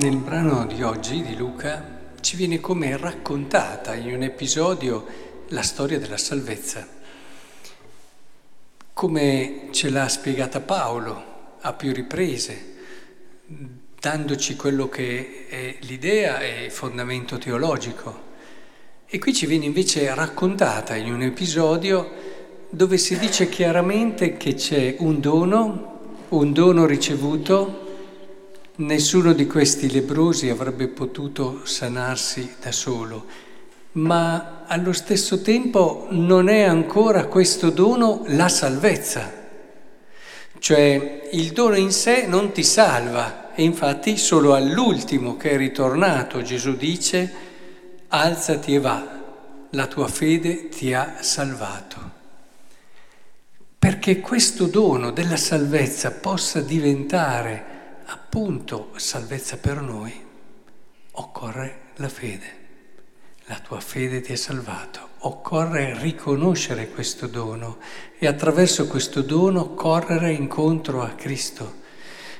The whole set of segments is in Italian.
Nel brano di oggi di Luca ci viene come raccontata in un episodio la storia della salvezza, come ce l'ha spiegata Paolo a più riprese, dandoci quello che è l'idea e il fondamento teologico. E qui ci viene invece raccontata in un episodio dove si dice chiaramente che c'è un dono, un dono ricevuto, Nessuno di questi lebrosi avrebbe potuto sanarsi da solo, ma allo stesso tempo non è ancora questo dono la salvezza. Cioè il dono in sé non ti salva e infatti solo all'ultimo che è ritornato Gesù dice alzati e va, la tua fede ti ha salvato. Perché questo dono della salvezza possa diventare appunto salvezza per noi, occorre la fede. La tua fede ti ha salvato. Occorre riconoscere questo dono e attraverso questo dono correre incontro a Cristo.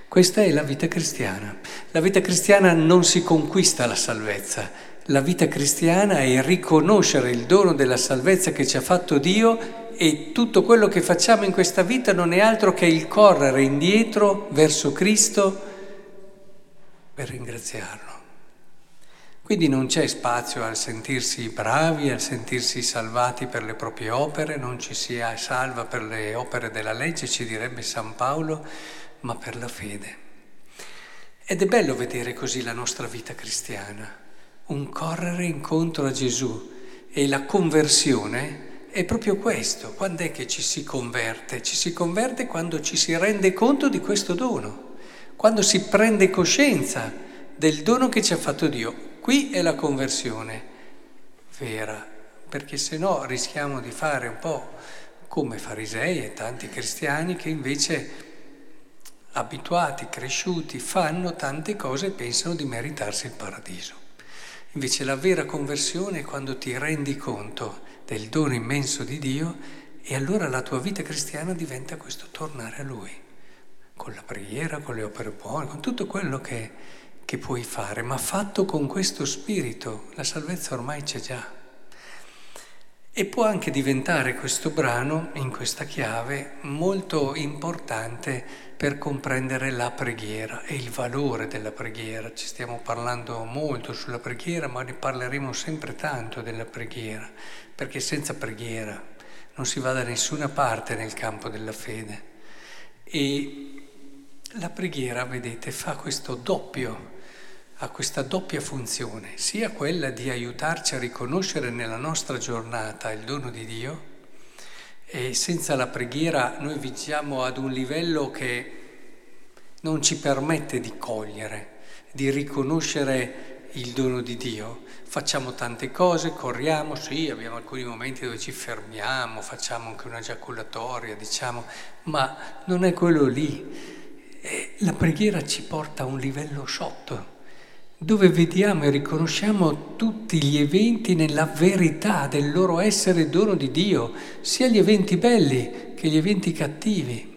Questa è la vita cristiana. La vita cristiana non si conquista la salvezza. La vita cristiana è riconoscere il dono della salvezza che ci ha fatto Dio e tutto quello che facciamo in questa vita non è altro che il correre indietro verso Cristo per ringraziarlo. Quindi non c'è spazio al sentirsi bravi, al sentirsi salvati per le proprie opere, non ci sia salva per le opere della legge, ci direbbe San Paolo, ma per la fede. Ed è bello vedere così la nostra vita cristiana, un correre incontro a Gesù e la conversione è proprio questo. Quando è che ci si converte? Ci si converte quando ci si rende conto di questo dono quando si prende coscienza del dono che ci ha fatto Dio. Qui è la conversione vera, perché se no rischiamo di fare un po' come farisei e tanti cristiani che invece abituati, cresciuti, fanno tante cose e pensano di meritarsi il paradiso. Invece la vera conversione è quando ti rendi conto del dono immenso di Dio e allora la tua vita cristiana diventa questo tornare a Lui con la preghiera, con le opere buone, con tutto quello che, che puoi fare, ma fatto con questo spirito. La salvezza ormai c'è già. E può anche diventare questo brano, in questa chiave, molto importante per comprendere la preghiera e il valore della preghiera. Ci stiamo parlando molto sulla preghiera, ma ne parleremo sempre tanto della preghiera, perché senza preghiera non si va da nessuna parte nel campo della fede. E la preghiera, vedete, fa questo doppio, ha questa doppia funzione, sia quella di aiutarci a riconoscere nella nostra giornata il dono di Dio, e senza la preghiera noi viviamo ad un livello che non ci permette di cogliere, di riconoscere il dono di Dio. Facciamo tante cose, corriamo, sì, abbiamo alcuni momenti dove ci fermiamo, facciamo anche una giaculatoria, diciamo, ma non è quello lì la preghiera ci porta a un livello sotto, dove vediamo e riconosciamo tutti gli eventi nella verità del loro essere dono di Dio, sia gli eventi belli che gli eventi cattivi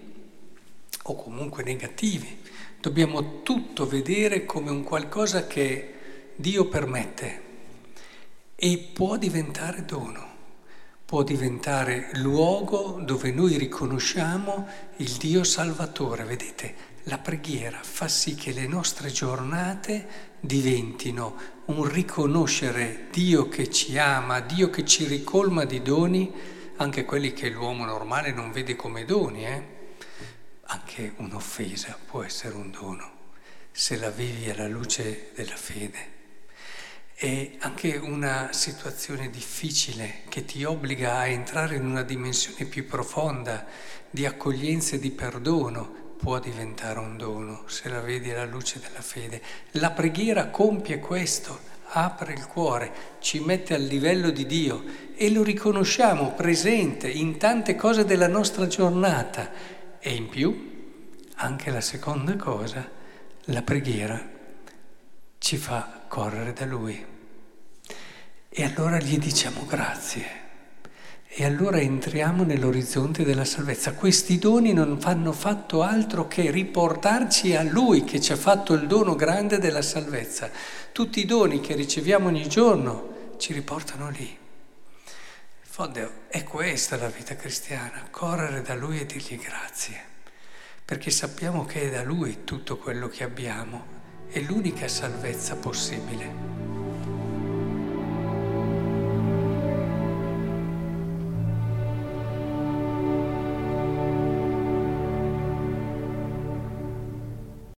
o comunque negativi. Dobbiamo tutto vedere come un qualcosa che Dio permette e può diventare dono può diventare luogo dove noi riconosciamo il Dio Salvatore. Vedete, la preghiera fa sì che le nostre giornate diventino un riconoscere Dio che ci ama, Dio che ci ricolma di doni, anche quelli che l'uomo normale non vede come doni. Eh? Anche un'offesa può essere un dono, se la vivi alla luce della fede. E anche una situazione difficile che ti obbliga a entrare in una dimensione più profonda di accoglienza e di perdono può diventare un dono se la vedi alla luce della fede. La preghiera compie questo, apre il cuore, ci mette al livello di Dio e lo riconosciamo presente in tante cose della nostra giornata. E in più, anche la seconda cosa, la preghiera ci fa correre da Lui. E allora gli diciamo grazie. E allora entriamo nell'orizzonte della salvezza. Questi doni non fanno fatto altro che riportarci a Lui che ci ha fatto il dono grande della salvezza. Tutti i doni che riceviamo ogni giorno ci riportano lì. In fondo è questa la vita cristiana, correre da Lui e dirgli grazie, perché sappiamo che è da Lui tutto quello che abbiamo, è l'unica salvezza possibile.